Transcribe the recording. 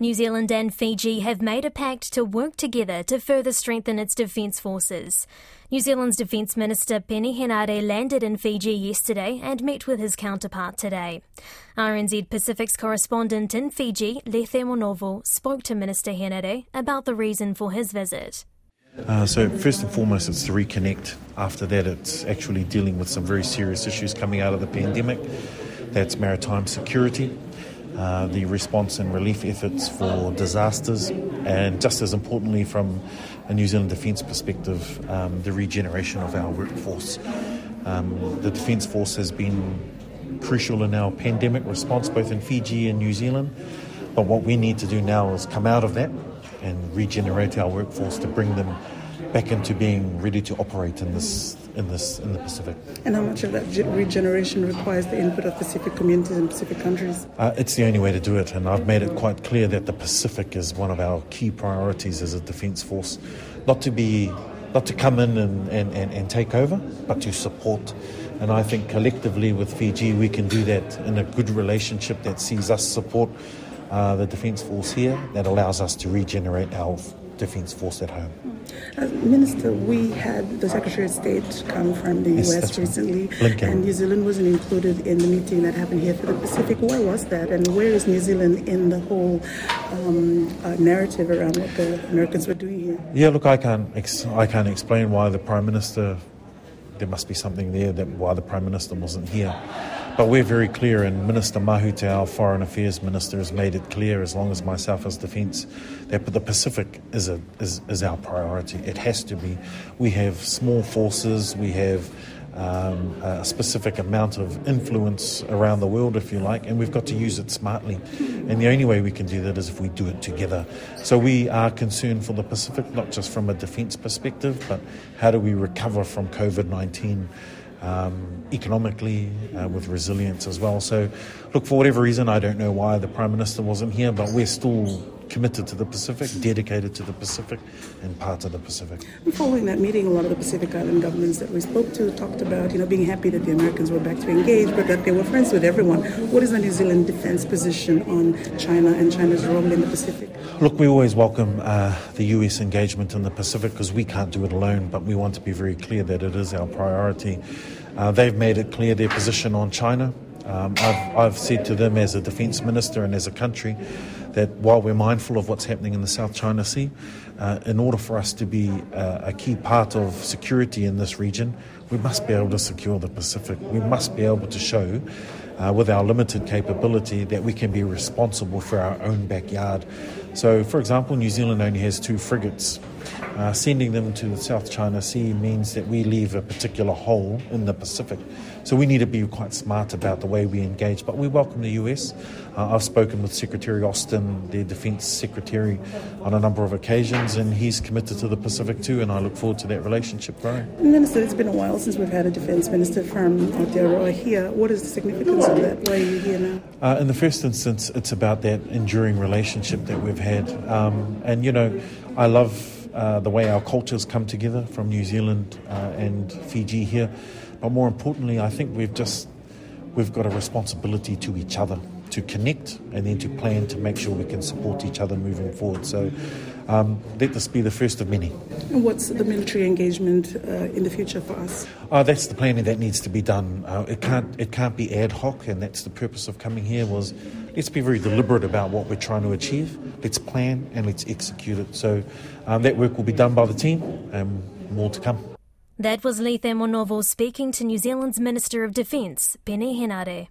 New Zealand and Fiji have made a pact to work together to further strengthen its defence forces. New Zealand's Defence Minister Peeni Henare landed in Fiji yesterday and met with his counterpart today. RNZ Pacific's correspondent in Fiji, Lice Movono, spoke to Minister Henare about the reason for his visit. Uh, so first and foremost, it's to reconnect. After that, it's actually dealing with some very serious issues coming out of the pandemic. That's maritime security, uh, the response and relief efforts for disasters, and just as importantly, from a New Zealand Defence perspective, um, the regeneration of our workforce. Um, the Defence Force has been crucial in our pandemic response, both in Fiji and New Zealand. But what we need to do now is come out of that and regenerate our workforce to bring them back into being ready to operate in this in this in the Pacific. And how much of that regeneration requires the input of Pacific communities and Pacific countries? Uh, it's the only way to do it, and I've made it quite clear that the Pacific is one of our key priorities as a defence force, not to be not to come in and, and, and, and take over, but to support. And I think collectively with Fiji, we can do that in a good relationship that sees us support uh, the Defence Force here, that allows us to regenerate our Defence Force at home. Uh, Minister, we had the Secretary of State come from the Yes, US that's right. recently, and New Zealand wasn't included in the meeting that happened here for the Pacific. Why was that, and where is New Zealand in the whole um, uh, narrative around what the Americans were doing here? Yeah, look, I can't ex- I can't explain why the Prime Minister. There must be something there that why the Prime Minister wasn't here. But we're very clear, and Minister Mahuta, our Foreign Affairs Minister, has made it clear, as long as myself as Defence, that the Pacific is, a, is, is our priority. It has to be. We have small forces, we have um, a specific amount of influence around the world, if you like, and we've got to use it smartly. And the only way we can do that is if we do it together. So we are concerned for the Pacific, not just from a defence perspective, but how do we recover from COVID 19 um, economically uh, with resilience as well. So, look, for whatever reason, I don't know why the Prime Minister wasn't here, but we're still committed to the Pacific, dedicated to the Pacific, and part of the Pacific. Following that meeting, a lot of the Pacific Island governments that we spoke to talked about, you know, being happy that the Americans were back to engage, but that they were friends with everyone. What is the New Zealand defense position on China and China's role in the Pacific? Look, we always welcome uh, the US engagement in the Pacific because we can't do it alone, but we want to be very clear that it is our priority. Uh, they've made it clear their position on China. Um, I've, I've said to them as a defence minister and as a country that while we're mindful of what's happening in the South China Sea, uh, in order for us to be uh, a key part of security in this region, we must be able to secure the Pacific. We must be able to show, uh, with our limited capability, that we can be responsible for our own backyard. So, for example, New Zealand only has two frigates. Uh, sending them to the South China Sea means that we leave a particular hole in the Pacific. So we need to be quite smart about the way we engage. But we welcome the US. Uh, I've spoken with Secretary Austin, their Defence Secretary, on a number of occasions, and he's committed to the Pacific too, and I look forward to that relationship growing. Minister, it's been a while since we've had a defense minister from Aotearoa here. What is the significance of that? Why are you here now? Uh, in the first instance, it's about that enduring relationship that we've had. Um, and, you know, I love uh, the way our cultures come together from New Zealand uh, and Fiji here. But more importantly, I think we've just we've got a responsibility to each other to connect and then to plan to make sure we can support each other moving forward. So um, let this be the first of many. And what's the military engagement uh, in the future for us? Uh, that's the planning that needs to be done. Uh, it can't it can't be ad hoc, and that's the purpose of coming here. Was let's be very deliberate about what we're trying to achieve. Let's plan and let's execute it. So um, that work will be done by the team, and more to come. That was Lice Movono speaking to New Zealand's Minister of Defence, Peeni Henare.